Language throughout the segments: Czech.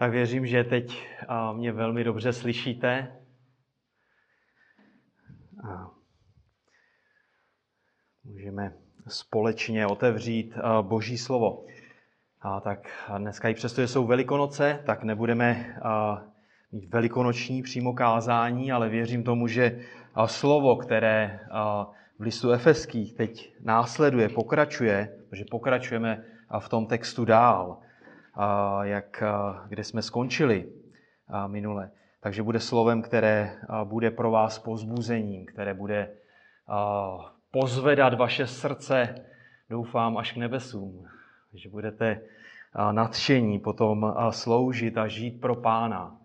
Tak věřím, že teď mě velmi dobře slyšíte. A můžeme společně otevřít Boží slovo. A tak dneska i přesto, že jsou velikonoce, tak nebudeme mít velikonoční přímo kázání, ale věřím tomu, že slovo, které v listu Efeských teď následuje, pokračuje, protože pokračujeme v tom textu dál, jak, kde jsme skončili minule. Takže bude slovem, které bude pro vás pozbuzením, které bude pozvedat vaše srdce, doufám, až k nebesům. Že budete nadšení potom sloužit a žít pro Pána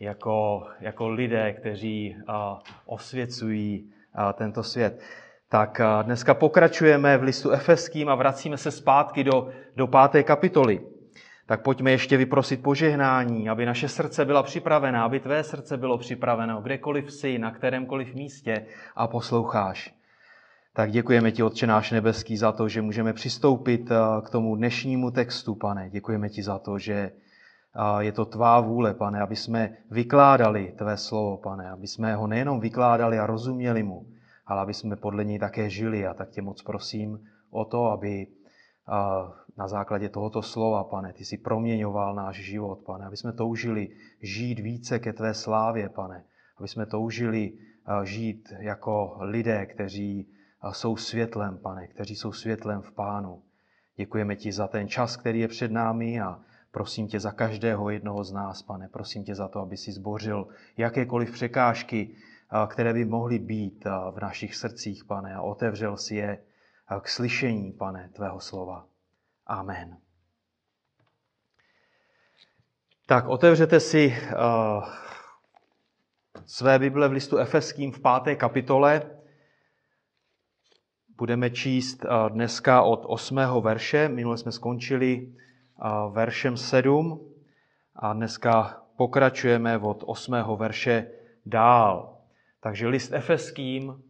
jako, jako lidé, kteří osvěcují tento svět. Tak dneska pokračujeme v listu Efeským a vracíme se zpátky do, do páté kapitoly. Tak pojďme ještě vyprosit požehnání, aby naše srdce byla připravená, aby tvé srdce bylo připraveno, kdekoliv jsi, na kterémkoliv místě a posloucháš. Tak děkujeme ti, Otče náš nebeský, za to, že můžeme přistoupit k tomu dnešnímu textu, pane. Děkujeme ti za to, že je to tvá vůle, pane, aby jsme vykládali tvé slovo, pane, aby jsme ho nejenom vykládali a rozuměli mu, ale aby jsme podle něj také žili. A tak tě moc prosím o to, aby na základě tohoto slova, pane, ty si proměňoval náš život, pane, aby jsme toužili žít více ke tvé slávě, pane, aby jsme toužili žít jako lidé, kteří jsou světlem, pane, kteří jsou světlem v pánu. Děkujeme ti za ten čas, který je před námi a prosím tě za každého jednoho z nás, pane. Prosím tě za to, aby si zbořil jakékoliv překážky, které by mohly být v našich srdcích, pane, a otevřel si je k slyšení, pane, tvého slova. Amen. Tak otevřete si uh, své Bible v listu Efeským v páté kapitole. Budeme číst uh, dneska od osmého verše. Minule jsme skončili uh, veršem 7 a dneska pokračujeme od osmého verše dál. Takže list Efeským,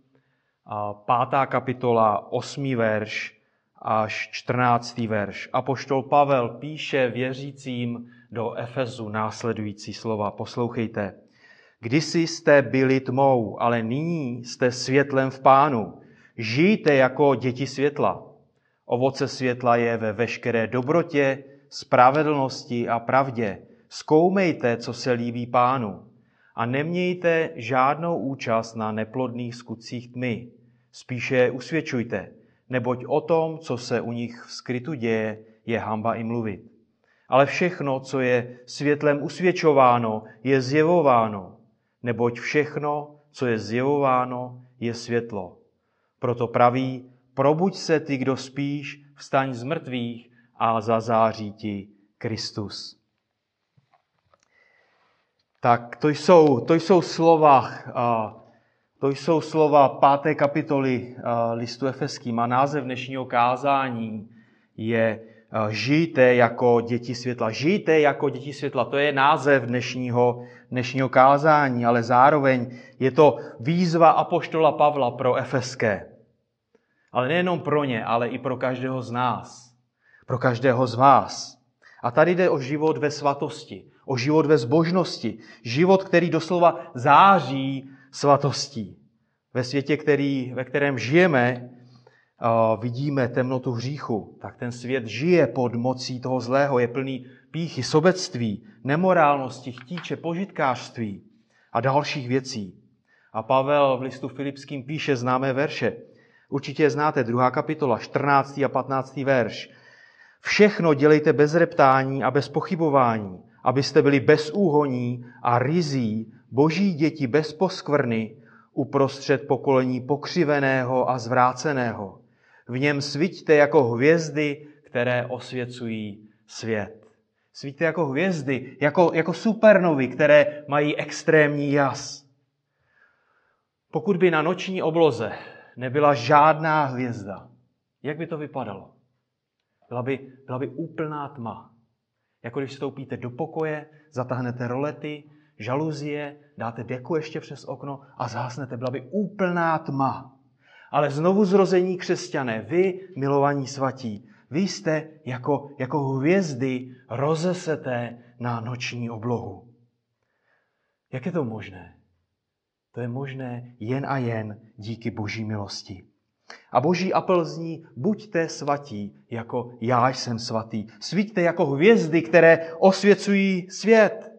pátá kapitola, osmý verš až čtrnáctý verš. Apoštol Pavel píše věřícím do Efezu následující slova. Poslouchejte. Kdysi jste byli tmou, ale nyní jste světlem v pánu. Žijte jako děti světla. Ovoce světla je ve veškeré dobrotě, spravedlnosti a pravdě. Zkoumejte, co se líbí pánu a nemějte žádnou účast na neplodných skutcích tmy. Spíše usvědčujte, neboť o tom, co se u nich v skrytu děje, je hamba i mluvit. Ale všechno, co je světlem usvědčováno, je zjevováno, neboť všechno, co je zjevováno, je světlo. Proto praví, probuď se ty, kdo spíš, vstaň z mrtvých a zazáří ti Kristus. Tak to jsou, to jsou slova, to jsou slova páté kapitoly listu Efeským a název dnešního kázání je Žijte jako děti světla. Žijte jako děti světla. To je název dnešního, dnešního kázání, ale zároveň je to výzva apoštola Pavla pro Efeské. Ale nejenom pro ně, ale i pro každého z nás. Pro každého z vás. A tady jde o život ve svatosti o život ve zbožnosti. Život, který doslova září svatostí. Ve světě, který, ve kterém žijeme, vidíme temnotu hříchu, tak ten svět žije pod mocí toho zlého, je plný píchy, sobectví, nemorálnosti, chtíče, požitkářství a dalších věcí. A Pavel v listu Filipským píše známé verše. Určitě znáte, druhá kapitola, 14. a 15. verš. Všechno dělejte bez reptání a bez pochybování, abyste byli bezúhoní a rizí, boží děti bez poskvrny, uprostřed pokolení pokřiveného a zvráceného. V něm svíťte jako hvězdy, které osvěcují svět. Svíťte jako hvězdy, jako, jako supernovy, které mají extrémní jas. Pokud by na noční obloze nebyla žádná hvězda, jak by to vypadalo? Byla by, byla by úplná tma. Jako když vstoupíte do pokoje, zatáhnete rolety, žaluzie, dáte deku ještě přes okno a zhasnete. Byla by úplná tma. Ale znovu zrození křesťané, vy, milovaní svatí, Vy jste jako, jako hvězdy rozeseté na noční oblohu. Jak je to možné? To je možné jen a jen díky boží milosti. A boží apel zní, buďte svatí, jako já jsem svatý. Svíťte jako hvězdy, které osvěcují svět.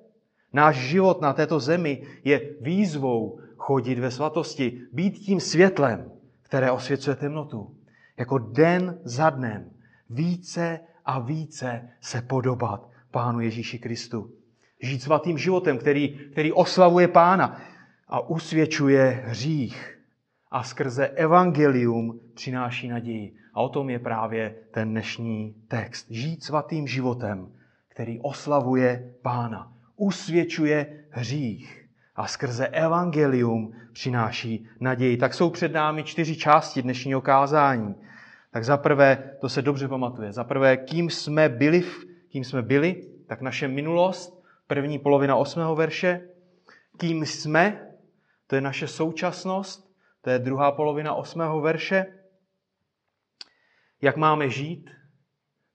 Náš život na této zemi je výzvou chodit ve svatosti, být tím světlem, které osvěcuje temnotu. Jako den za dnem více a více se podobat Pánu Ježíši Kristu. Žít svatým životem, který, který oslavuje Pána a usvědčuje hřích a skrze evangelium přináší naději. A o tom je právě ten dnešní text. Žít svatým životem, který oslavuje Pána, usvědčuje hřích a skrze evangelium přináší naději. Tak jsou před námi čtyři části dnešního kázání. Tak za prvé, to se dobře pamatuje, za prvé, kým jsme byli, kým jsme byli, tak naše minulost, první polovina osmého verše, kým jsme, to je naše současnost, to je druhá polovina osmého verše. Jak máme žít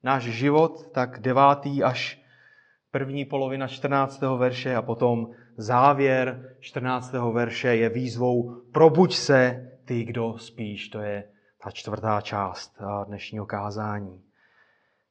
náš život, tak devátý až první polovina 14. verše a potom závěr 14. verše je výzvou probuď se, ty, kdo spíš. To je ta čtvrtá část dnešního kázání.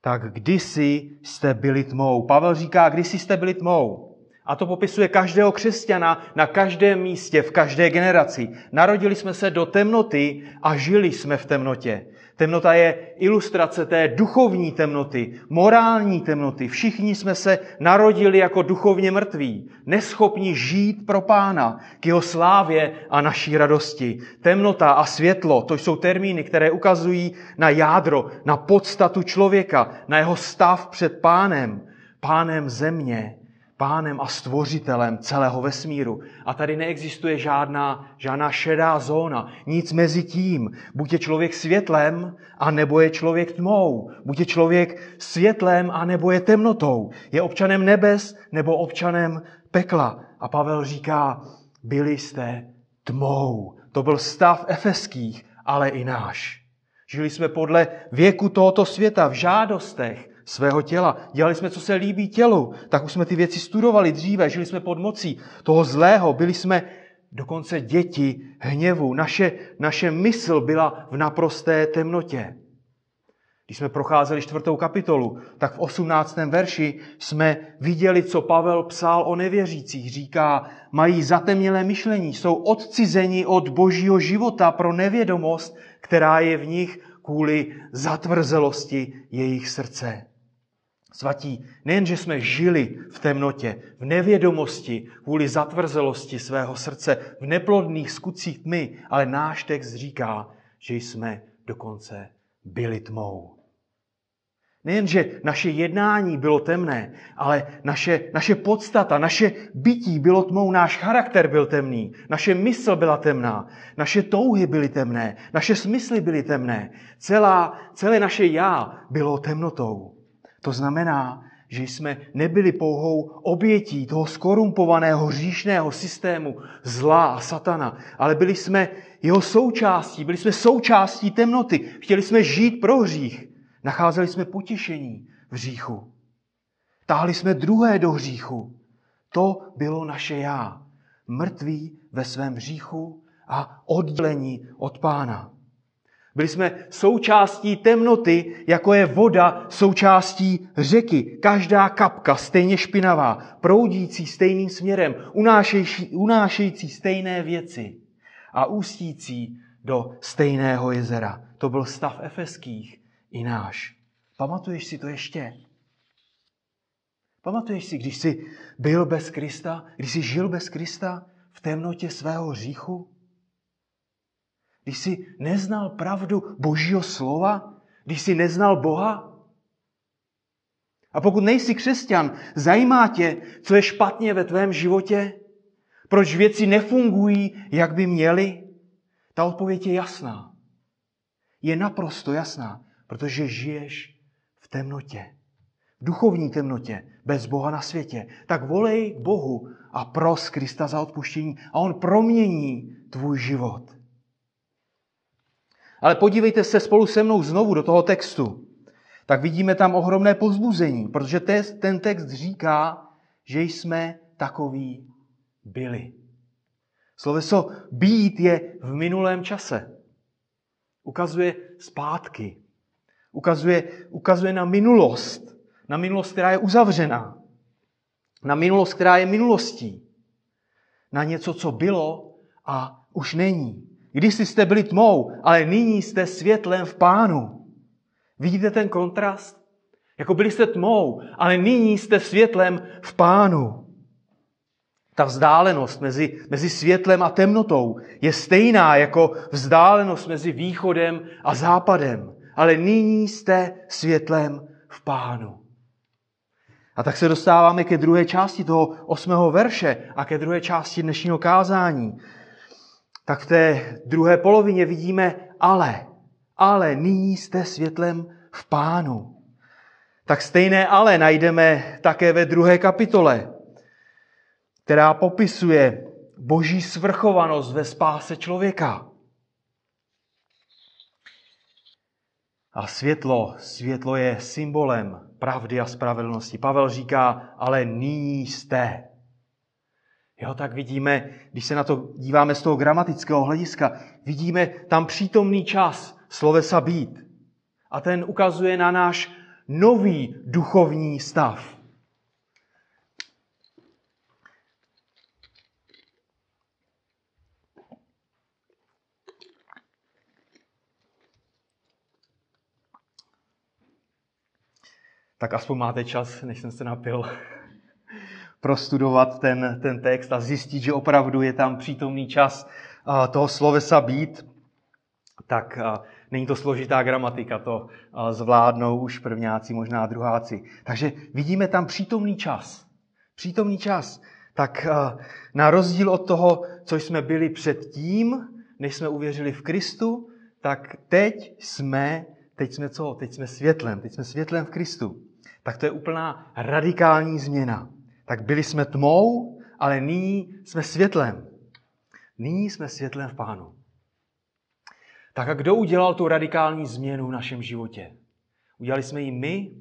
Tak kdysi jste byli tmou. Pavel říká, kdysi jste byli tmou. A to popisuje každého křesťana na každém místě, v každé generaci. Narodili jsme se do temnoty a žili jsme v temnotě. Temnota je ilustrace té duchovní temnoty, morální temnoty. Všichni jsme se narodili jako duchovně mrtví, neschopni žít pro pána, k jeho slávě a naší radosti. Temnota a světlo, to jsou termíny, které ukazují na jádro, na podstatu člověka, na jeho stav před pánem, pánem země pánem a stvořitelem celého vesmíru. A tady neexistuje žádná, žádná šedá zóna, nic mezi tím. Buď je člověk světlem, a nebo je člověk tmou. Buď je člověk světlem, a nebo je temnotou. Je občanem nebes, nebo občanem pekla. A Pavel říká, byli jste tmou. To byl stav efeských, ale i náš. Žili jsme podle věku tohoto světa v žádostech, svého těla. Dělali jsme, co se líbí tělu. Tak už jsme ty věci studovali dříve, žili jsme pod mocí toho zlého, byli jsme dokonce děti hněvu. Naše, naše mysl byla v naprosté temnotě. Když jsme procházeli čtvrtou kapitolu, tak v osmnáctém verši jsme viděli, co Pavel psal o nevěřících. Říká, mají zatemnělé myšlení, jsou odcizeni od božího života pro nevědomost, která je v nich kvůli zatvrzelosti jejich srdce. Svatí, nejen, že jsme žili v temnotě, v nevědomosti, kvůli zatvrzelosti svého srdce, v neplodných skutcích tmy, ale náš text říká, že jsme dokonce byli tmou. Nejen, že naše jednání bylo temné, ale naše, naše podstata, naše bytí bylo tmou, náš charakter byl temný, naše mysl byla temná, naše touhy byly temné, naše smysly byly temné, celá, celé naše já bylo temnotou. To znamená, že jsme nebyli pouhou obětí toho skorumpovaného hříšného systému zla a satana, ale byli jsme jeho součástí, byli jsme součástí temnoty, chtěli jsme žít pro hřích, nacházeli jsme potěšení v hříchu. Táhli jsme druhé do hříchu. To bylo naše já, mrtví ve svém hříchu a oddělení od pána. Byli jsme součástí temnoty, jako je voda součástí řeky. Každá kapka stejně špinavá, proudící stejným směrem, unášející, unášející stejné věci a ústící do stejného jezera. To byl stav efeských i náš. Pamatuješ si to ještě? Pamatuješ si, když jsi byl bez Krista, když jsi žil bez Krista v temnotě svého hříchu? Když jsi neznal pravdu Božího slova? Když jsi neznal Boha? A pokud nejsi křesťan, zajímá tě, co je špatně ve tvém životě? Proč věci nefungují, jak by měly? Ta odpověď je jasná. Je naprosto jasná, protože žiješ v temnotě. V duchovní temnotě, bez Boha na světě. Tak volej Bohu a pros Krista za odpuštění a On promění tvůj život. Ale podívejte se spolu se mnou znovu do toho textu. tak vidíme tam ohromné pozbuzení, protože ten text říká, že jsme takový byli. Sloveso být je v minulém čase. Ukazuje zpátky. Ukazuje, ukazuje na minulost. Na minulost, která je uzavřená. Na minulost, která je minulostí. Na něco, co bylo a už není. Když jste byli tmou, ale nyní jste světlem v pánu. Vidíte ten kontrast? Jako byli jste tmou, ale nyní jste světlem v pánu. Ta vzdálenost mezi, mezi světlem a temnotou je stejná jako vzdálenost mezi východem a západem. Ale nyní jste světlem v pánu. A tak se dostáváme ke druhé části toho osmého verše a ke druhé části dnešního kázání. Tak v té druhé polovině vidíme ale. Ale nyní jste světlem v pánu. Tak stejné ale najdeme také ve druhé kapitole která popisuje boží svrchovanost ve spáse člověka. A světlo, světlo je symbolem pravdy a spravedlnosti. Pavel říká, ale nyní jste. Jo, tak vidíme, když se na to díváme z toho gramatického hlediska, vidíme tam přítomný čas slovesa být. A ten ukazuje na náš nový duchovní stav. tak aspoň máte čas, než jsem se napil, prostudovat ten, ten text a zjistit, že opravdu je tam přítomný čas toho slovesa být, tak není to složitá gramatika, to zvládnou už prvňáci, možná druháci. Takže vidíme tam přítomný čas. Přítomný čas. Tak na rozdíl od toho, co jsme byli předtím, než jsme uvěřili v Kristu, tak teď jsme, teď jsme co? Teď jsme světlem, teď jsme světlem v Kristu tak to je úplná radikální změna. Tak byli jsme tmou, ale nyní jsme světlem. Nyní jsme světlem v Pánu. Tak a kdo udělal tu radikální změnu v našem životě? Udělali jsme ji my?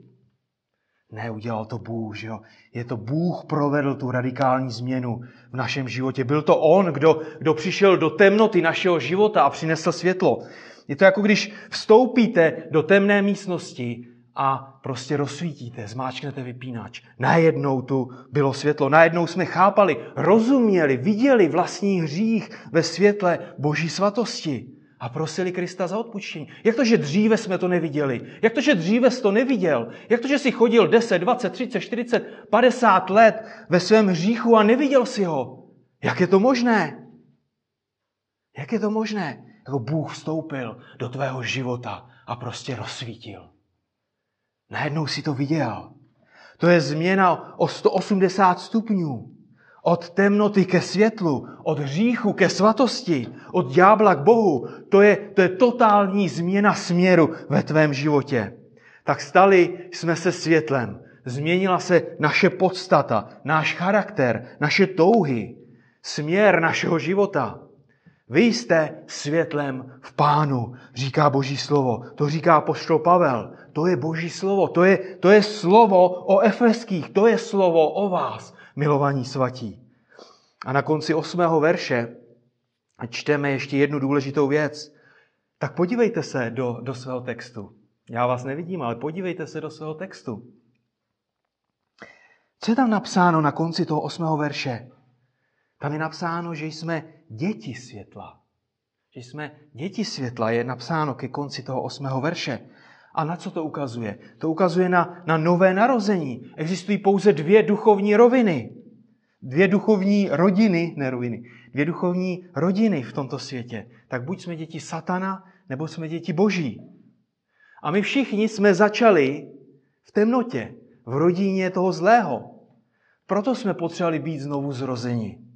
Ne, udělal to Bůh, že jo? Je to Bůh provedl tu radikální změnu v našem životě. Byl to On, kdo, kdo přišel do temnoty našeho života a přinesl světlo. Je to jako když vstoupíte do temné místnosti a prostě rozsvítíte, zmáčknete vypínač. Najednou tu bylo světlo, najednou jsme chápali, rozuměli, viděli vlastní hřích ve světle boží svatosti a prosili Krista za odpuštění. Jak to, že dříve jsme to neviděli? Jak to, že dříve jsi to neviděl? Jak to, že jsi chodil 10, 20, 30, 40, 50 let ve svém hříchu a neviděl si ho? Jak je to možné? Jak je to možné? Jako Bůh vstoupil do tvého života a prostě rozsvítil. Najednou si to viděl. To je změna o 180 stupňů. Od temnoty ke světlu, od hříchu ke svatosti, od ďábla k Bohu. To je, to je totální změna směru ve tvém životě. Tak stali jsme se světlem. Změnila se naše podstata, náš charakter, naše touhy, směr našeho života. Vy jste světlem v pánu, říká Boží slovo. To říká poštol Pavel. To je Boží slovo. To je, to je slovo o efeských. To je slovo o vás, milovaní svatí. A na konci osmého verše čteme ještě jednu důležitou věc. Tak podívejte se do, do svého textu. Já vás nevidím, ale podívejte se do svého textu. Co je tam napsáno na konci toho osmého verše? Tam je napsáno, že jsme děti světla. Že jsme děti světla, je napsáno ke konci toho osmého verše. A na co to ukazuje? To ukazuje na, na nové narození. Existují pouze dvě duchovní roviny. Dvě duchovní rodiny, ne roviny, dvě duchovní rodiny v tomto světě. Tak buď jsme děti satana, nebo jsme děti boží. A my všichni jsme začali v temnotě, v rodině toho zlého. Proto jsme potřebovali být znovu zrozeni.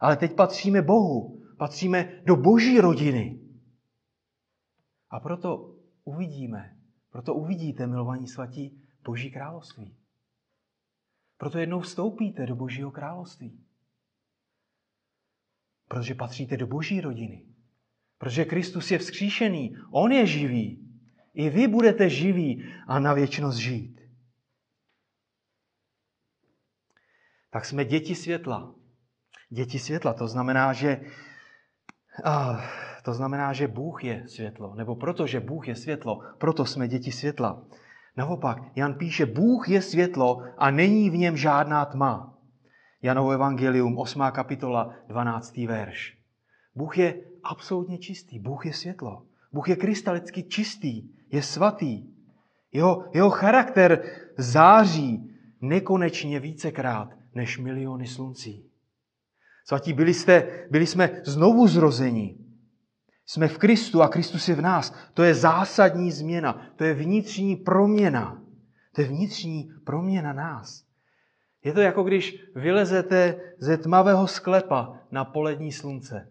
Ale teď patříme Bohu, patříme do boží rodiny. A proto uvidíme, proto uvidíte, milovaní svatí, boží království. Proto jednou vstoupíte do božího království. Protože patříte do boží rodiny. Protože Kristus je vzkříšený, on je živý. I vy budete živí a na věčnost žít. Tak jsme děti světla. Děti světla, to znamená, že a, to znamená, že Bůh je světlo, nebo protože Bůh je světlo, proto jsme děti světla. Naopak, Jan píše, Bůh je světlo a není v něm žádná tma. Janovo evangelium, 8. kapitola, 12. verš. Bůh je absolutně čistý, Bůh je světlo. Bůh je krystalicky čistý, je svatý. Jeho, jeho charakter září nekonečně vícekrát než miliony sluncí. Svatí, byli, jste, byli jsme znovu zrozeni. Jsme v Kristu a Kristus je v nás. To je zásadní změna. To je vnitřní proměna. To je vnitřní proměna nás. Je to jako když vylezete ze tmavého sklepa na polední slunce.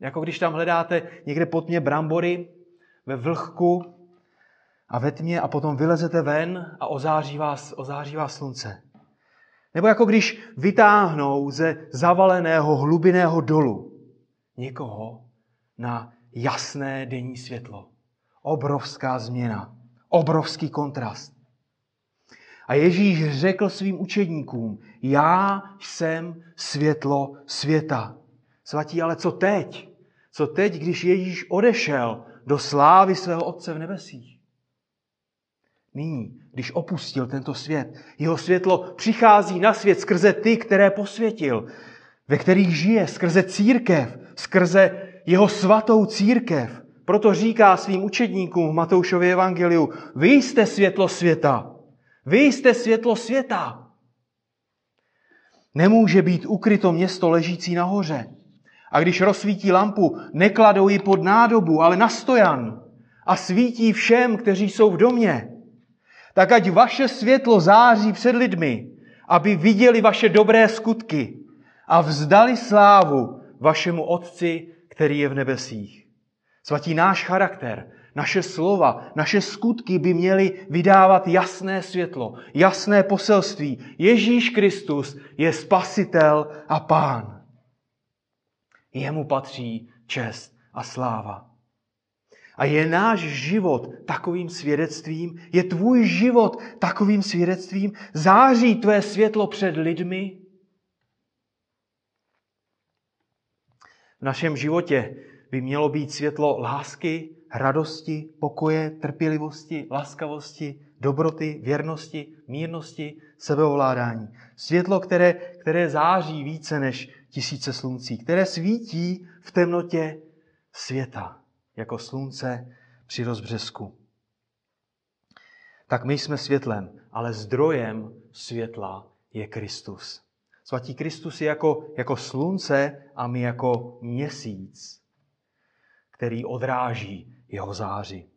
Jako když tam hledáte někde pod mě brambory ve vlhku a ve tmě a potom vylezete ven a ozáří vás, ozáří vás slunce. Nebo jako když vytáhnou ze zavaleného hlubinného dolu někoho na jasné denní světlo. Obrovská změna, obrovský kontrast. A Ježíš řekl svým učedníkům, já jsem světlo světa. Svatí, ale co teď? Co teď, když Ježíš odešel do slávy svého Otce v nebesích? Nyní, když opustil tento svět, jeho světlo přichází na svět skrze ty, které posvětil, ve kterých žije, skrze církev, skrze jeho svatou církev. Proto říká svým učedníkům v Matoušově evangeliu, vy jste světlo světa. Vy jste světlo světa. Nemůže být ukryto město ležící nahoře. A když rozsvítí lampu, nekladou ji pod nádobu, ale na stojan a svítí všem, kteří jsou v domě. Tak ať vaše světlo září před lidmi, aby viděli vaše dobré skutky a vzdali slávu vašemu Otci, který je v nebesích. Svatí náš charakter, naše slova, naše skutky by měly vydávat jasné světlo, jasné poselství. Ježíš Kristus je spasitel a pán. Jemu patří čest a sláva. A je náš život takovým svědectvím? Je tvůj život takovým svědectvím? Září tvé světlo před lidmi? V našem životě by mělo být světlo lásky, radosti, pokoje, trpělivosti, laskavosti, dobroty, věrnosti, mírnosti, sebeovládání. Světlo, které, které září více než tisíce sluncí, které svítí v temnotě světa, jako slunce při rozbřesku. Tak my jsme světlem, ale zdrojem světla je Kristus. Svatý Kristus je jako, jako slunce a my jako měsíc, který odráží jeho záři.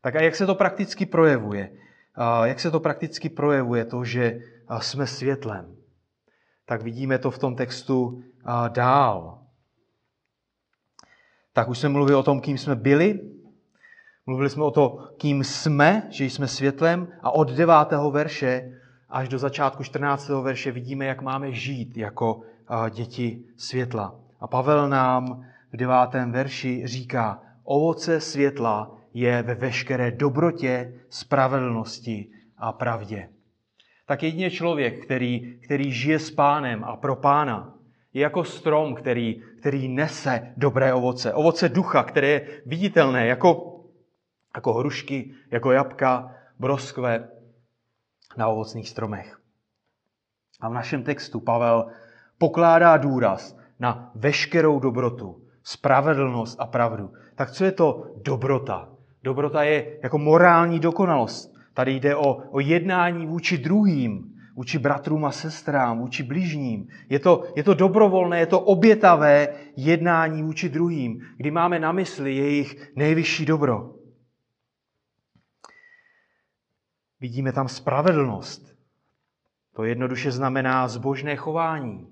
Tak a jak se to prakticky projevuje? Jak se to prakticky projevuje to, že jsme světlem? Tak vidíme to v tom textu dál. Tak už jsme mluvili o tom, kým jsme byli. Mluvili jsme o to, kým jsme, že jsme světlem. A od devátého verše až do začátku 14. verše vidíme, jak máme žít jako děti světla. A Pavel nám v devátém verši říká, ovoce světla je ve veškeré dobrotě, spravedlnosti a pravdě. Tak jedině člověk, který, který žije s pánem a pro pána, je jako strom, který, který nese dobré ovoce. Ovoce ducha, které je viditelné jako, jako hrušky, jako jabka, broskve na ovocných stromech. A v našem textu Pavel pokládá důraz na veškerou dobrotu, spravedlnost a pravdu. Tak co je to dobrota? Dobrota je jako morální dokonalost. Tady jde o, o jednání vůči druhým, vůči bratrům a sestrám, vůči bližním. Je to, je to dobrovolné, je to obětavé jednání vůči druhým, kdy máme na mysli jejich nejvyšší dobro. Vidíme tam spravedlnost. To jednoduše znamená zbožné chování.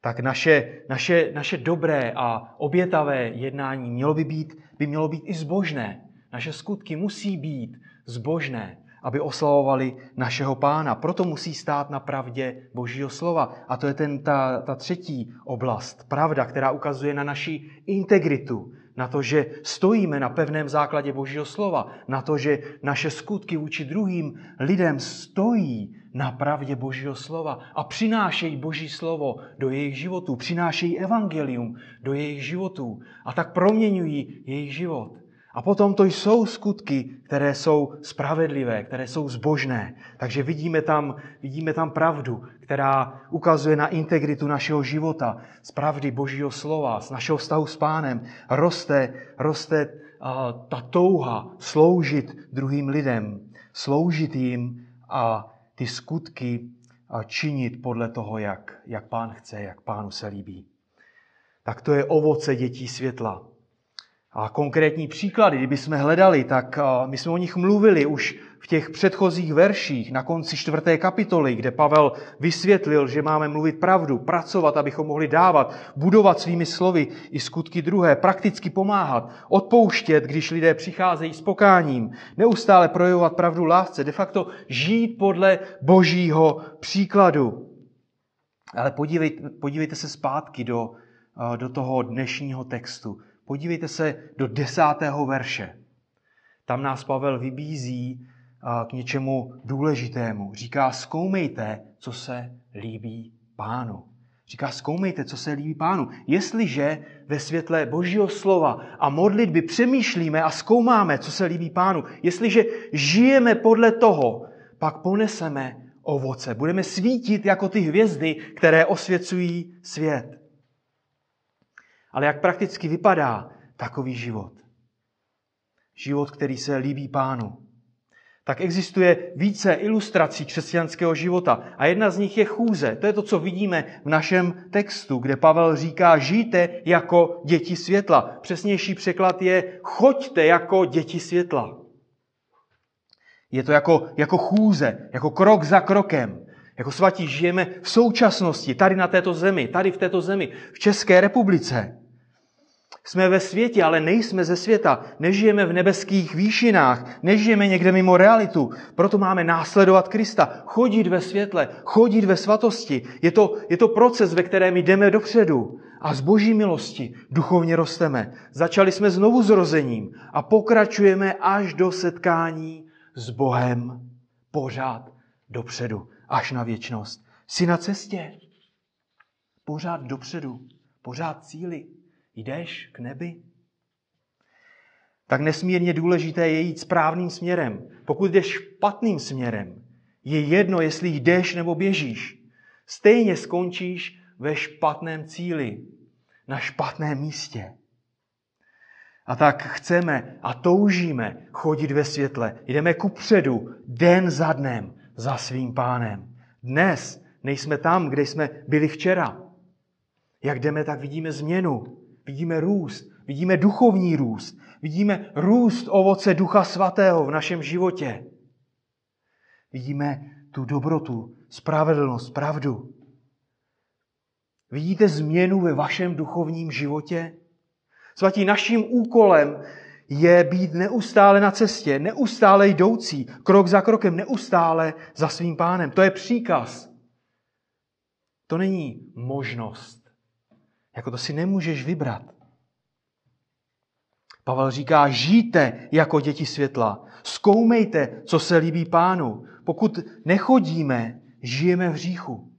Tak naše, naše, naše dobré a obětavé jednání mělo by, být, by mělo být i zbožné. Naše skutky musí být zbožné, aby oslavovali našeho pána. Proto musí stát na pravdě Božího slova. A to je ten, ta, ta třetí oblast, pravda, která ukazuje na naši integritu, na to, že stojíme na pevném základě Božího slova, na to, že naše skutky vůči druhým lidem stojí na pravdě Božího slova a přinášejí Boží slovo do jejich životů, přinášejí evangelium do jejich životů a tak proměňují jejich život. A potom to jsou skutky, které jsou spravedlivé, které jsou zbožné. Takže vidíme tam, vidíme tam pravdu, která ukazuje na integritu našeho života, z pravdy Božího slova, z našeho vztahu s pánem. Roste, roste a, ta touha sloužit druhým lidem, sloužit jim a ty skutky a činit podle toho, jak, jak pán chce, jak pánu se líbí. Tak to je ovoce dětí světla. A konkrétní příklady, kdyby jsme hledali, tak my jsme o nich mluvili už v těch předchozích verších na konci čtvrté kapitoly, kde Pavel vysvětlil, že máme mluvit pravdu, pracovat, abychom mohli dávat, budovat svými slovy i skutky druhé, prakticky pomáhat, odpouštět, když lidé přicházejí s pokáním, neustále projevovat pravdu lásce, de facto žít podle božího příkladu. Ale podívejte, podívejte se zpátky do, do toho dnešního textu. Podívejte se do desátého verše. Tam nás Pavel vybízí k něčemu důležitému. Říká, zkoumejte, co se líbí pánu. Říká, zkoumejte, co se líbí pánu. Jestliže ve světle božího slova a modlitby přemýšlíme a zkoumáme, co se líbí pánu, jestliže žijeme podle toho, pak poneseme ovoce. Budeme svítit jako ty hvězdy, které osvěcují svět. Ale jak prakticky vypadá takový život? Život, který se líbí pánu. Tak existuje více ilustrací křesťanského života. A jedna z nich je chůze. To je to, co vidíme v našem textu, kde Pavel říká, žijte jako děti světla. Přesnější překlad je, choďte jako děti světla. Je to jako, jako chůze, jako krok za krokem. Jako svatí žijeme v současnosti, tady na této zemi, tady v této zemi, v České republice. Jsme ve světě, ale nejsme ze světa. Nežijeme v nebeských výšinách, nežijeme někde mimo realitu. Proto máme následovat Krista, chodit ve světle, chodit ve svatosti. Je to, je to proces, ve kterém jdeme dopředu a z boží milosti duchovně rosteme. Začali jsme znovu zrozením a pokračujeme až do setkání s Bohem pořád dopředu, až na věčnost. Jsi na cestě, pořád dopředu, pořád cíli. Jdeš k nebi? Tak nesmírně důležité je jít správným směrem. Pokud jdeš špatným směrem, je jedno, jestli jdeš nebo běžíš. Stejně skončíš ve špatném cíli, na špatném místě. A tak chceme a toužíme chodit ve světle. Jdeme ku předu, den za dnem, za svým pánem. Dnes nejsme tam, kde jsme byli včera. Jak jdeme, tak vidíme změnu. Vidíme růst, vidíme duchovní růst, vidíme růst ovoce Ducha Svatého v našem životě. Vidíme tu dobrotu, spravedlnost, pravdu. Vidíte změnu ve vašem duchovním životě? Svatí, naším úkolem je být neustále na cestě, neustále jdoucí, krok za krokem, neustále za svým pánem. To je příkaz. To není možnost. Jako to si nemůžeš vybrat. Pavel říká, žijte jako děti světla. Zkoumejte, co se líbí pánu. Pokud nechodíme, žijeme v říchu.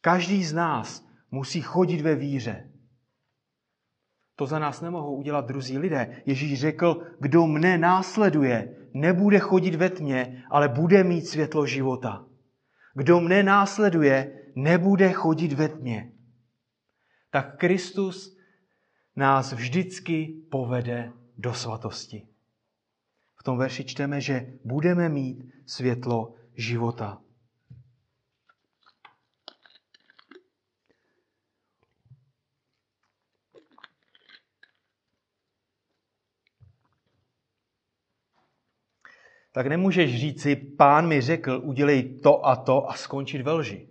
Každý z nás musí chodit ve víře. To za nás nemohou udělat druzí lidé. Ježíš řekl, kdo mne následuje, nebude chodit ve tmě, ale bude mít světlo života. Kdo mne následuje, nebude chodit ve tmě tak Kristus nás vždycky povede do svatosti. V tom verši čteme, že budeme mít světlo života. tak nemůžeš říci, pán mi řekl, udělej to a to a skončit ve lži.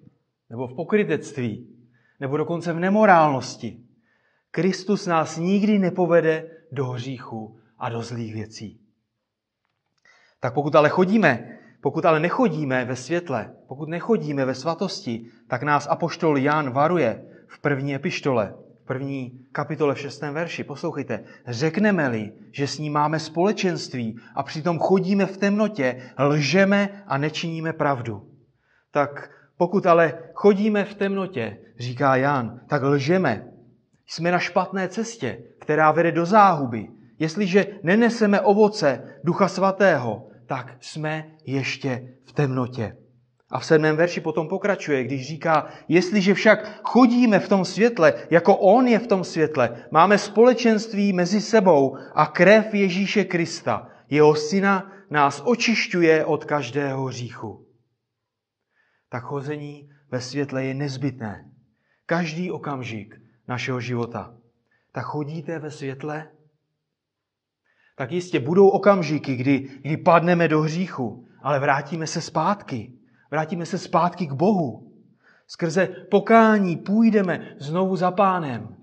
Nebo v pokrytectví nebo dokonce v nemorálnosti. Kristus nás nikdy nepovede do hříchu a do zlých věcí. Tak pokud ale chodíme, pokud ale nechodíme ve světle, pokud nechodíme ve svatosti, tak nás apoštol Jan varuje v první epištole, v první kapitole v šestém verši. Poslouchejte. Řekneme-li, že s ním máme společenství a přitom chodíme v temnotě, lžeme a nečiníme pravdu. Tak pokud ale chodíme v temnotě, říká Jan, tak lžeme. Jsme na špatné cestě, která vede do záhuby. Jestliže neneseme ovoce Ducha Svatého, tak jsme ještě v temnotě. A v sedmém verši potom pokračuje, když říká, jestliže však chodíme v tom světle, jako On je v tom světle, máme společenství mezi sebou a krev Ježíše Krista, jeho syna, nás očišťuje od každého hříchu. Tak chození ve světle je nezbytné. Každý okamžik našeho života. Tak chodíte ve světle? Tak jistě budou okamžiky, kdy, kdy padneme do hříchu, ale vrátíme se zpátky. Vrátíme se zpátky k Bohu. Skrze pokání půjdeme znovu za pánem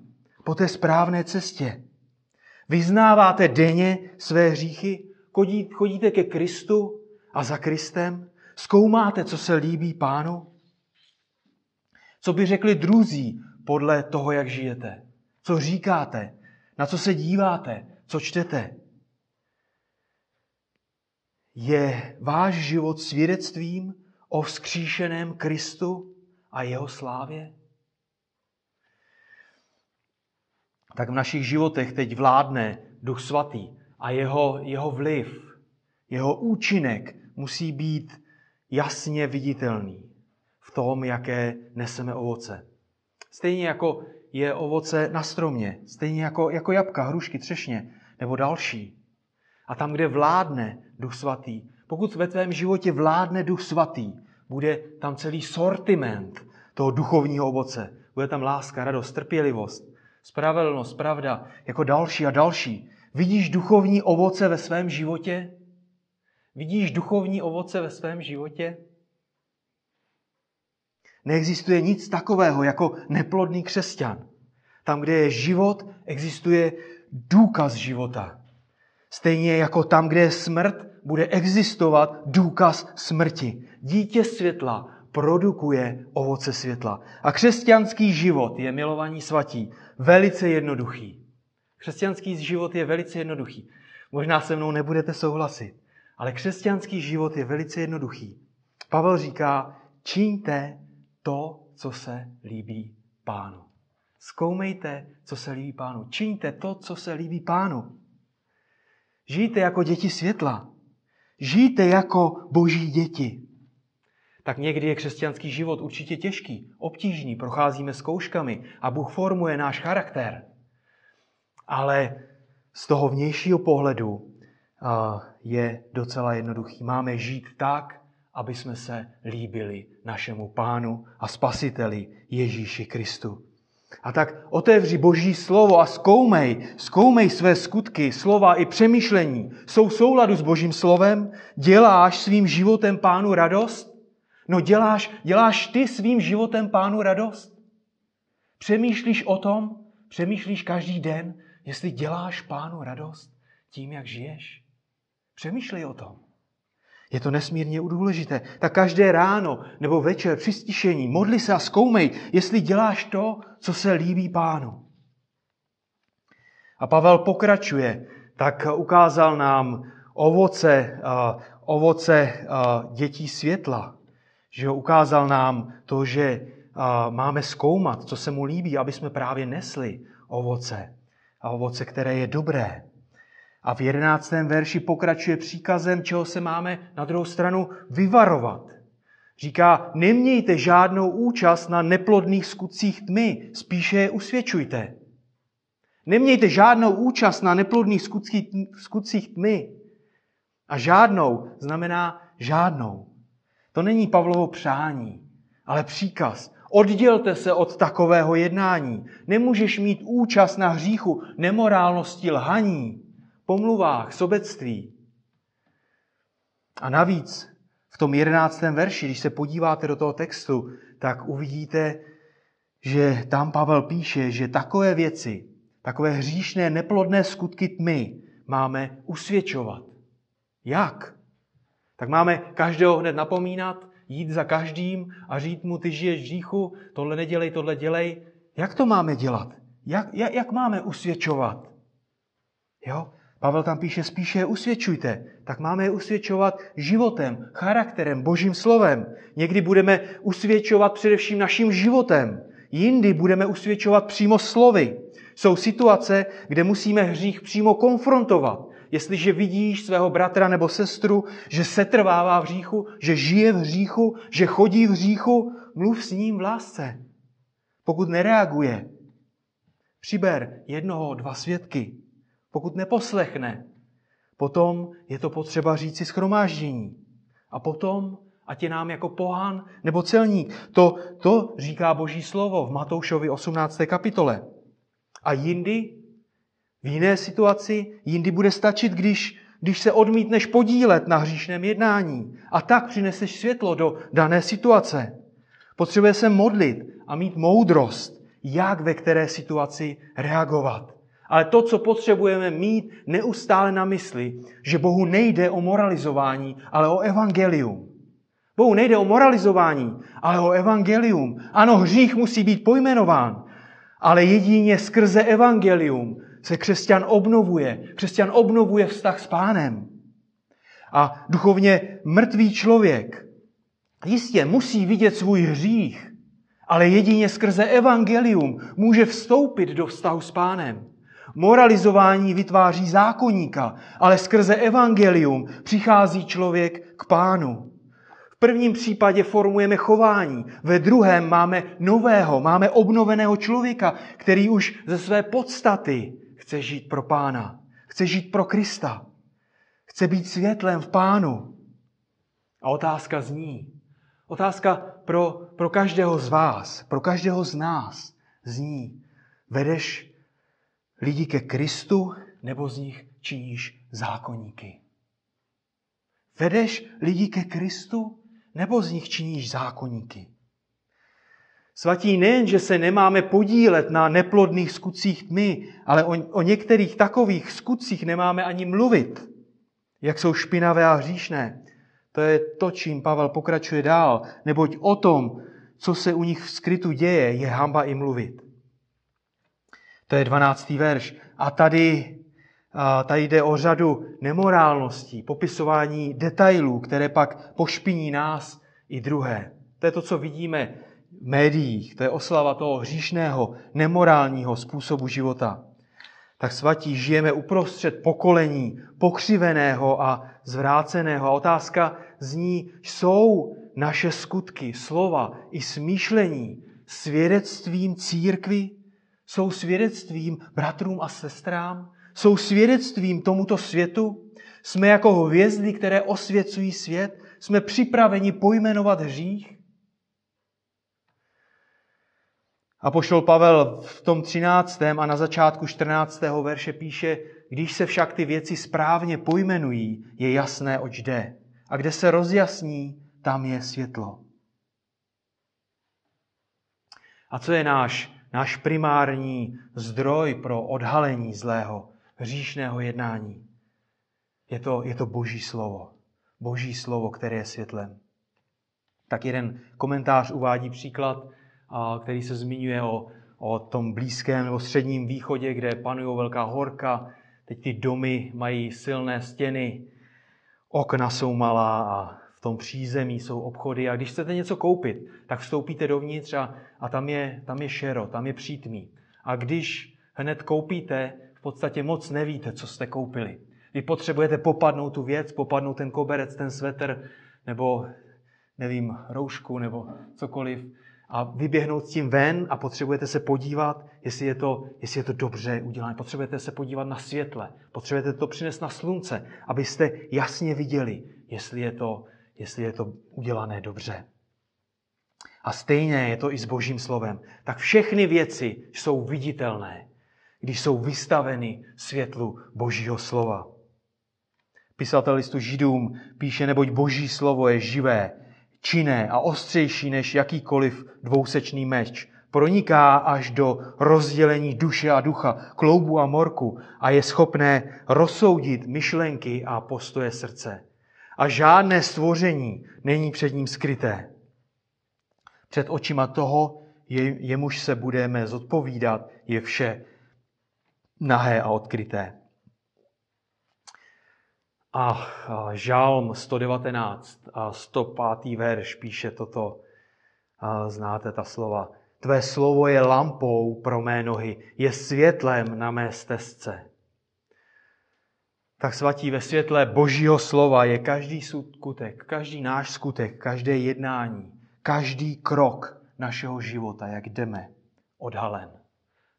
po té správné cestě. Vyznáváte denně své hříchy, chodíte ke Kristu a za Kristem, zkoumáte, co se líbí pánu. Co by řekli druzí podle toho, jak žijete? Co říkáte? Na co se díváte? Co čtete? Je váš život svědectvím o vzkříšeném Kristu a jeho slávě? Tak v našich životech teď vládne Duch Svatý a jeho, jeho vliv, jeho účinek musí být jasně viditelný v tom, jaké neseme ovoce. Stejně jako je ovoce na stromě, stejně jako, jako jabka, hrušky, třešně nebo další. A tam, kde vládne Duch Svatý, pokud ve tvém životě vládne Duch Svatý, bude tam celý sortiment toho duchovního ovoce. Bude tam láska, radost, trpělivost, spravedlnost, pravda, jako další a další. Vidíš duchovní ovoce ve svém životě? Vidíš duchovní ovoce ve svém životě? Neexistuje nic takového jako neplodný křesťan. Tam, kde je život, existuje důkaz života. Stejně jako tam, kde je smrt, bude existovat důkaz smrti. Dítě světla produkuje ovoce světla. A křesťanský život je, milovaní svatí, velice jednoduchý. Křesťanský život je velice jednoduchý. Možná se mnou nebudete souhlasit, ale křesťanský život je velice jednoduchý. Pavel říká, čiňte to, co se líbí pánu. Zkoumejte, co se líbí pánu. Čiňte to, co se líbí pánu. Žijte jako děti světla. Žijte jako boží děti. Tak někdy je křesťanský život určitě těžký, obtížný, procházíme zkouškami a Bůh formuje náš charakter. Ale z toho vnějšího pohledu je docela jednoduchý. Máme žít tak, aby jsme se líbili našemu pánu a spasiteli Ježíši Kristu. A tak otevři Boží slovo a zkoumej, zkoumej své skutky, slova i přemýšlení. Jsou souladu s Božím slovem? Děláš svým životem pánu radost? No děláš, děláš ty svým životem pánu radost? Přemýšlíš o tom? Přemýšlíš každý den, jestli děláš pánu radost tím, jak žiješ? Přemýšlej o tom. Je to nesmírně důležité. Tak každé ráno nebo večer při stišení modli se a zkoumej, jestli děláš to, co se líbí pánu. A Pavel pokračuje, tak ukázal nám ovoce, ovoce dětí světla. Že ukázal nám to, že máme zkoumat, co se mu líbí, aby jsme právě nesli ovoce. A ovoce, které je dobré. A v jedenáctém verši pokračuje příkazem, čeho se máme na druhou stranu vyvarovat. Říká, nemějte žádnou účast na neplodných skutcích tmy, spíše je usvědčujte. Nemějte žádnou účast na neplodných skutcích tmy. A žádnou znamená žádnou. To není Pavlovo přání, ale příkaz. Oddělte se od takového jednání. Nemůžeš mít účast na hříchu, nemorálnosti, lhaní pomluvách, sobectví. A navíc v tom jedenáctém verši, když se podíváte do toho textu, tak uvidíte, že tam Pavel píše, že takové věci, takové hříšné, neplodné skutky tmy máme usvědčovat. Jak? Tak máme každého hned napomínat, jít za každým a říct mu, ty žiješ v říchu, tohle nedělej, tohle dělej. Jak to máme dělat? Jak, jak, jak máme usvědčovat? Jo? Pavel tam píše, spíše je usvědčujte. Tak máme je usvědčovat životem, charakterem, božím slovem. Někdy budeme usvědčovat především naším životem. Jindy budeme usvědčovat přímo slovy. Jsou situace, kde musíme hřích přímo konfrontovat. Jestliže vidíš svého bratra nebo sestru, že se trvává v hříchu, že žije v hříchu, že chodí v hříchu, mluv s ním v lásce. Pokud nereaguje, přiber jednoho, dva svědky. Pokud neposlechne, potom je to potřeba říci schromáždění. A potom, ať je nám jako pohán nebo celník. To, to říká Boží slovo v Matoušovi 18. kapitole. A jindy, v jiné situaci, jindy bude stačit, když, když se odmítneš podílet na hříšném jednání a tak přineseš světlo do dané situace. Potřebuje se modlit a mít moudrost, jak ve které situaci reagovat. Ale to, co potřebujeme mít neustále na mysli, že Bohu nejde o moralizování, ale o evangelium. Bohu nejde o moralizování, ale o evangelium. Ano, hřích musí být pojmenován, ale jedině skrze evangelium se křesťan obnovuje. Křesťan obnovuje vztah s pánem. A duchovně mrtvý člověk jistě musí vidět svůj hřích, ale jedině skrze evangelium může vstoupit do vztahu s pánem. Moralizování vytváří zákonníka, ale skrze evangelium přichází člověk k pánu. V prvním případě formujeme chování, ve druhém máme nového, máme obnoveného člověka, který už ze své podstaty chce žít pro pána, chce žít pro Krista, chce být světlem v pánu. A otázka zní, otázka pro, pro každého z vás, pro každého z nás zní, vedeš lidi ke Kristu nebo z nich činíš zákonníky? Vedeš lidi ke Kristu nebo z nich činíš zákonníky? Svatí nejen, že se nemáme podílet na neplodných skutcích tmy, ale o, o některých takových skutcích nemáme ani mluvit, jak jsou špinavé a hříšné. To je to, čím Pavel pokračuje dál, neboť o tom, co se u nich v skrytu děje, je hamba i mluvit. To je 12. verš. A tady, tady jde o řadu nemorálností, popisování detailů, které pak pošpiní nás i druhé. To je to, co vidíme v médiích. To je oslava toho hříšného, nemorálního způsobu života. Tak svatí žijeme uprostřed pokolení pokřiveného a zvráceného. A otázka zní, jsou naše skutky, slova i smýšlení svědectvím církvy? Jsou svědectvím bratrům a sestrám? Jsou svědectvím tomuto světu? Jsme jako hvězdy, které osvěcují svět? Jsme připraveni pojmenovat hřích? A pošel Pavel v tom 13. a na začátku 14. verše píše, když se však ty věci správně pojmenují, je jasné, oč jde. A kde se rozjasní, tam je světlo. A co je náš, náš primární zdroj pro odhalení zlého, hříšného jednání? Je to, je to Boží slovo. Boží slovo, které je světlem. Tak jeden komentář uvádí příklad který se zmiňuje o, o tom blízkém nebo středním východě, kde panují velká horka. Teď ty domy mají silné stěny, okna jsou malá a v tom přízemí jsou obchody. A když chcete něco koupit, tak vstoupíte dovnitř a, a tam, je, tam je šero, tam je přítmí. A když hned koupíte, v podstatě moc nevíte, co jste koupili. Vy potřebujete popadnout tu věc, popadnout ten koberec, ten svetr, nebo nevím, roušku, nebo cokoliv a vyběhnout s tím ven a potřebujete se podívat, jestli je to, jestli je to dobře udělané. Potřebujete se podívat na světle. Potřebujete to přinést na slunce, abyste jasně viděli, jestli je to, jestli je to udělané dobře. A stejně je to i s Božím slovem. Tak všechny věci jsou viditelné, když jsou vystaveny světlu Božího slova. Pisatel listu Židům píše, neboť Boží slovo je živé, činné a ostřejší než jakýkoliv dvousečný meč. Proniká až do rozdělení duše a ducha, kloubu a morku a je schopné rozsoudit myšlenky a postoje srdce. A žádné stvoření není před ním skryté. Před očima toho, je, jemuž se budeme zodpovídat, je vše nahé a odkryté. A žálm 119 a 105. verš píše toto. Znáte ta slova. Tvé slovo je lampou pro mé nohy, je světlem na mé stezce. Tak svatí ve světle Božího slova je každý skutek, každý náš skutek, každé jednání, každý krok našeho života, jak jdeme, odhalen.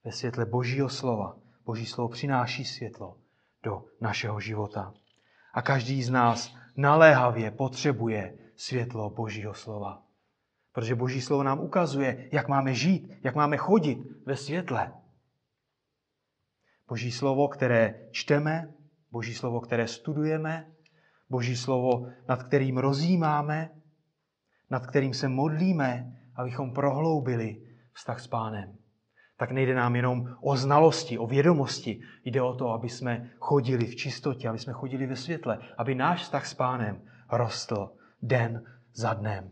Ve světle Božího slova. Boží slovo přináší světlo do našeho života. A každý z nás naléhavě potřebuje světlo Božího slova. Protože Boží slovo nám ukazuje, jak máme žít, jak máme chodit ve světle. Boží slovo, které čteme, Boží slovo, které studujeme, Boží slovo, nad kterým rozjímáme, nad kterým se modlíme, abychom prohloubili vztah s Pánem. Tak nejde nám jenom o znalosti, o vědomosti. Jde o to, aby jsme chodili v čistotě, aby jsme chodili ve světle, aby náš vztah s Pánem rostl den za dnem.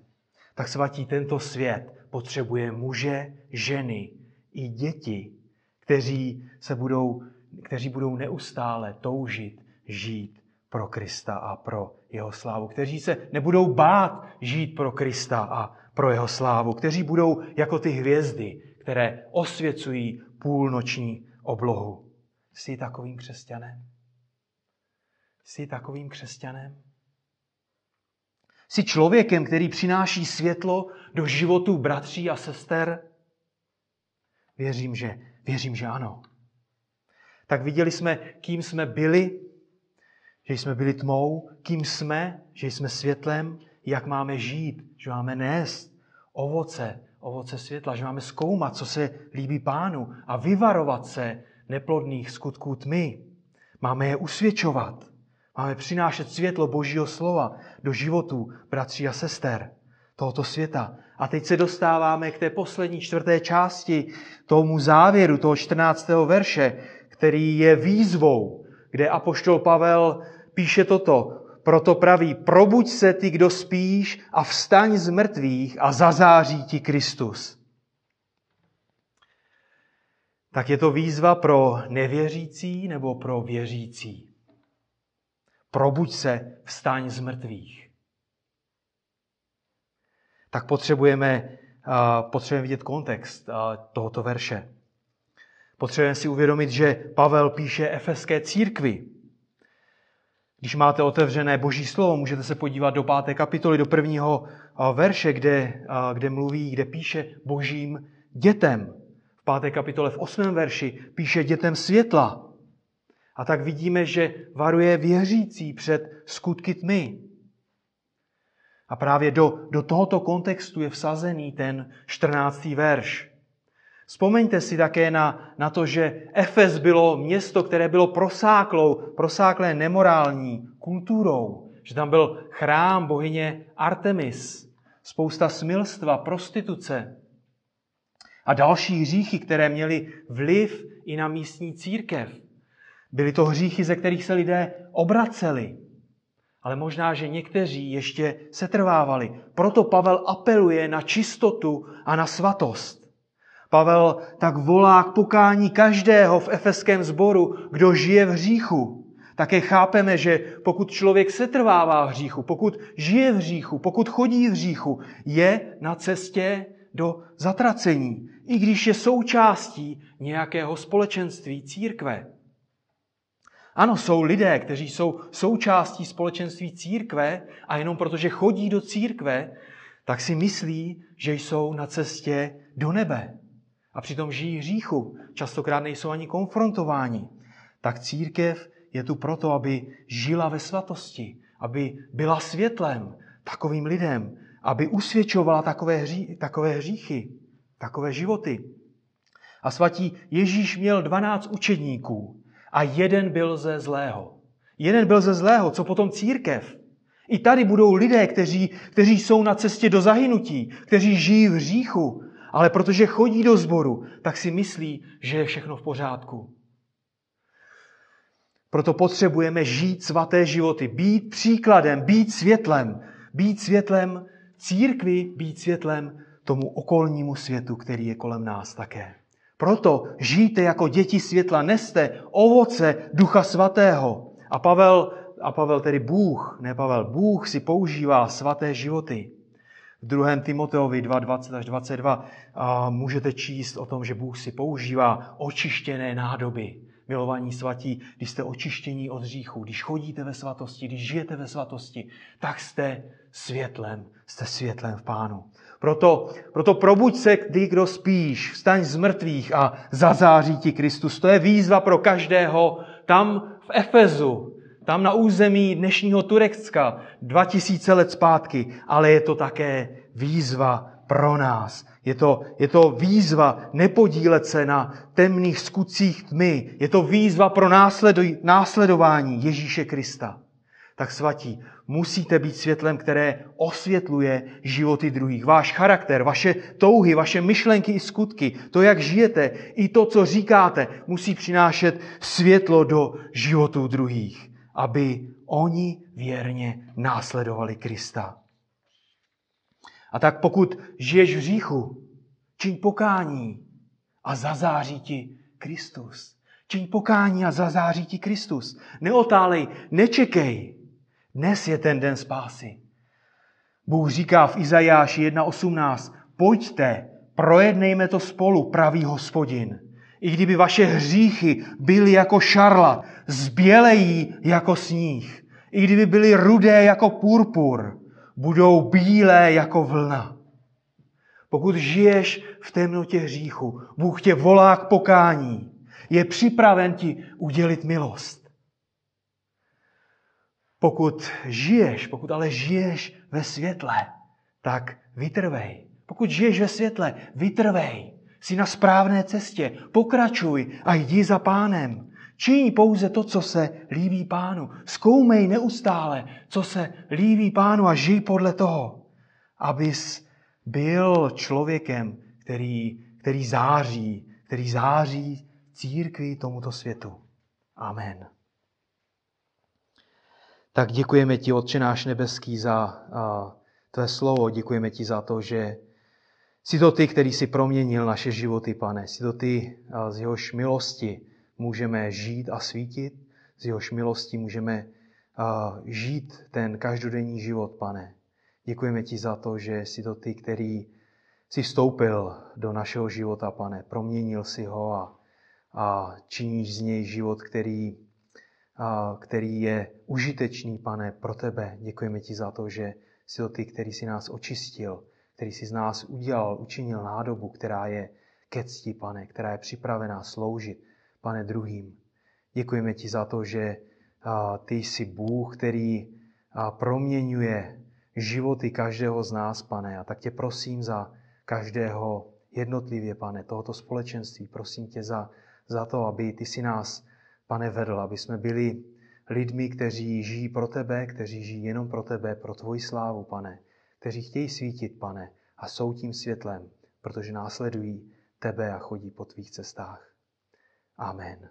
Tak svatí tento svět potřebuje muže, ženy i děti, kteří, se budou, kteří budou neustále toužit žít pro Krista a pro jeho slávu, kteří se nebudou bát žít pro Krista a pro jeho slávu, kteří budou jako ty hvězdy, které osvěcují půlnoční oblohu. Jsi takovým křesťanem? Jsi takovým křesťanem? Jsi člověkem, který přináší světlo do životů bratří a sester? Věřím, že, věřím, že ano. Tak viděli jsme, kým jsme byli, že jsme byli tmou, kým jsme, že jsme světlem, jak máme žít, že máme nést ovoce, ovoce světla, že máme zkoumat, co se líbí pánu a vyvarovat se neplodných skutků tmy. Máme je usvědčovat. Máme přinášet světlo Božího slova do životů bratří a sester tohoto světa. A teď se dostáváme k té poslední čtvrté části, tomu závěru, toho 14. verše, který je výzvou, kde apoštol Pavel píše toto. Proto praví, probuď se ty, kdo spíš a vstaň z mrtvých a zazáří ti Kristus. Tak je to výzva pro nevěřící nebo pro věřící. Probuď se, vstaň z mrtvých. Tak potřebujeme, potřebujeme vidět kontext tohoto verše. Potřebujeme si uvědomit, že Pavel píše efeské církvi. Když máte otevřené Boží slovo, můžete se podívat do páté kapitoly, do prvního verše, kde, kde mluví, kde píše Božím dětem. V páté kapitole v osmém verši píše dětem světla. A tak vidíme, že varuje věřící před skutky tmy. A právě do, do tohoto kontextu je vsazený ten 14. verš. Vzpomeňte si také na, na to, že Efes bylo město, které bylo prosáklou, prosáklé nemorální kulturou, že tam byl chrám bohyně Artemis, spousta smilstva, prostituce a další hříchy, které měly vliv i na místní církev. Byly to hříchy, ze kterých se lidé obraceli, ale možná, že někteří ještě setrvávali. Proto Pavel apeluje na čistotu a na svatost. Pavel tak volá k pokání každého v efeském sboru, kdo žije v hříchu. Také chápeme, že pokud člověk setrvává v hříchu, pokud žije v hříchu, pokud chodí v hříchu, je na cestě do zatracení, i když je součástí nějakého společenství církve. Ano, jsou lidé, kteří jsou součástí společenství církve a jenom protože chodí do církve, tak si myslí, že jsou na cestě do nebe a přitom žijí hříchu, častokrát nejsou ani konfrontováni, tak církev je tu proto, aby žila ve svatosti, aby byla světlem takovým lidem, aby usvědčovala takové, hří, takové hříchy, takové životy. A svatí Ježíš měl 12 učedníků a jeden byl ze zlého. Jeden byl ze zlého, co potom církev. I tady budou lidé, kteří, kteří jsou na cestě do zahynutí, kteří žijí v hříchu, ale protože chodí do sboru, tak si myslí, že je všechno v pořádku. Proto potřebujeme žít svaté životy, být příkladem, být světlem, být světlem církvy, být světlem tomu okolnímu světu, který je kolem nás také. Proto žijte jako děti světla, neste ovoce Ducha Svatého. A Pavel, a Pavel tedy Bůh, ne Pavel, Bůh si používá svaté životy. V 2. Timoteovi 2.20 až 22 a můžete číst o tom, že Bůh si používá očištěné nádoby. Milovaní svatí, když jste očištění od hříchu, když chodíte ve svatosti, když žijete ve svatosti, tak jste světlem, jste světlem v Pánu. Proto, proto probuď se, ty, kdo spíš, vstaň z mrtvých a zazáří ti Kristus. To je výzva pro každého tam v Efezu, tam na území dnešního Turecka, 2000 let zpátky, ale je to také výzva pro nás. Je to, je to výzva nepodílet se na temných skutcích tmy. Je to výzva pro následování Ježíše Krista. Tak svatí, musíte být světlem, které osvětluje životy druhých. Váš charakter, vaše touhy, vaše myšlenky i skutky, to, jak žijete, i to, co říkáte, musí přinášet světlo do životů druhých, aby oni věrně následovali Krista. A tak pokud žiješ v říchu, čiň pokání a zazáří ti Kristus. Čiň pokání a zazáří ti Kristus. Neotálej, nečekej. Dnes je ten den spásy. Bůh říká v Izajáši 1.18, pojďte, projednejme to spolu, pravý hospodin. I kdyby vaše hříchy byly jako šarla, zbělejí jako sníh. I kdyby byly rudé jako purpur, budou bílé jako vlna. Pokud žiješ v temnotě hříchu, Bůh tě volá k pokání. Je připraven ti udělit milost. Pokud žiješ, pokud ale žiješ ve světle, tak vytrvej. Pokud žiješ ve světle, vytrvej. Jsi na správné cestě, pokračuj a jdi za pánem. Čiň pouze to, co se líbí pánu. Zkoumej neustále, co se líbí pánu a žij podle toho, abys byl člověkem, který, který září, který září církvi tomuto světu. Amen. Tak děkujeme ti, Otče náš nebeský, za a, tvé slovo. Děkujeme ti za to, že jsi to ty, který si proměnil naše životy, pane. Jsi to ty, a, z jehož milosti můžeme žít a svítit. Z jehož milosti můžeme a, žít ten každodenní život, pane. Děkujeme ti za to, že jsi to ty, který si vstoupil do našeho života, pane. Proměnil si ho a, a činíš z něj život, který který je užitečný, pane, pro tebe. Děkujeme ti za to, že jsi to ty, který si nás očistil, který si z nás udělal, učinil nádobu, která je ke cti, pane, která je připravená sloužit, pane, druhým. Děkujeme ti za to, že ty jsi Bůh, který proměňuje životy každého z nás, pane. A tak tě prosím za každého jednotlivě, pane, tohoto společenství. Prosím tě za, za to, aby ty si nás pane, vedl, aby jsme byli lidmi, kteří žijí pro tebe, kteří žijí jenom pro tebe, pro tvoji slávu, pane, kteří chtějí svítit, pane, a jsou tím světlem, protože následují tebe a chodí po tvých cestách. Amen.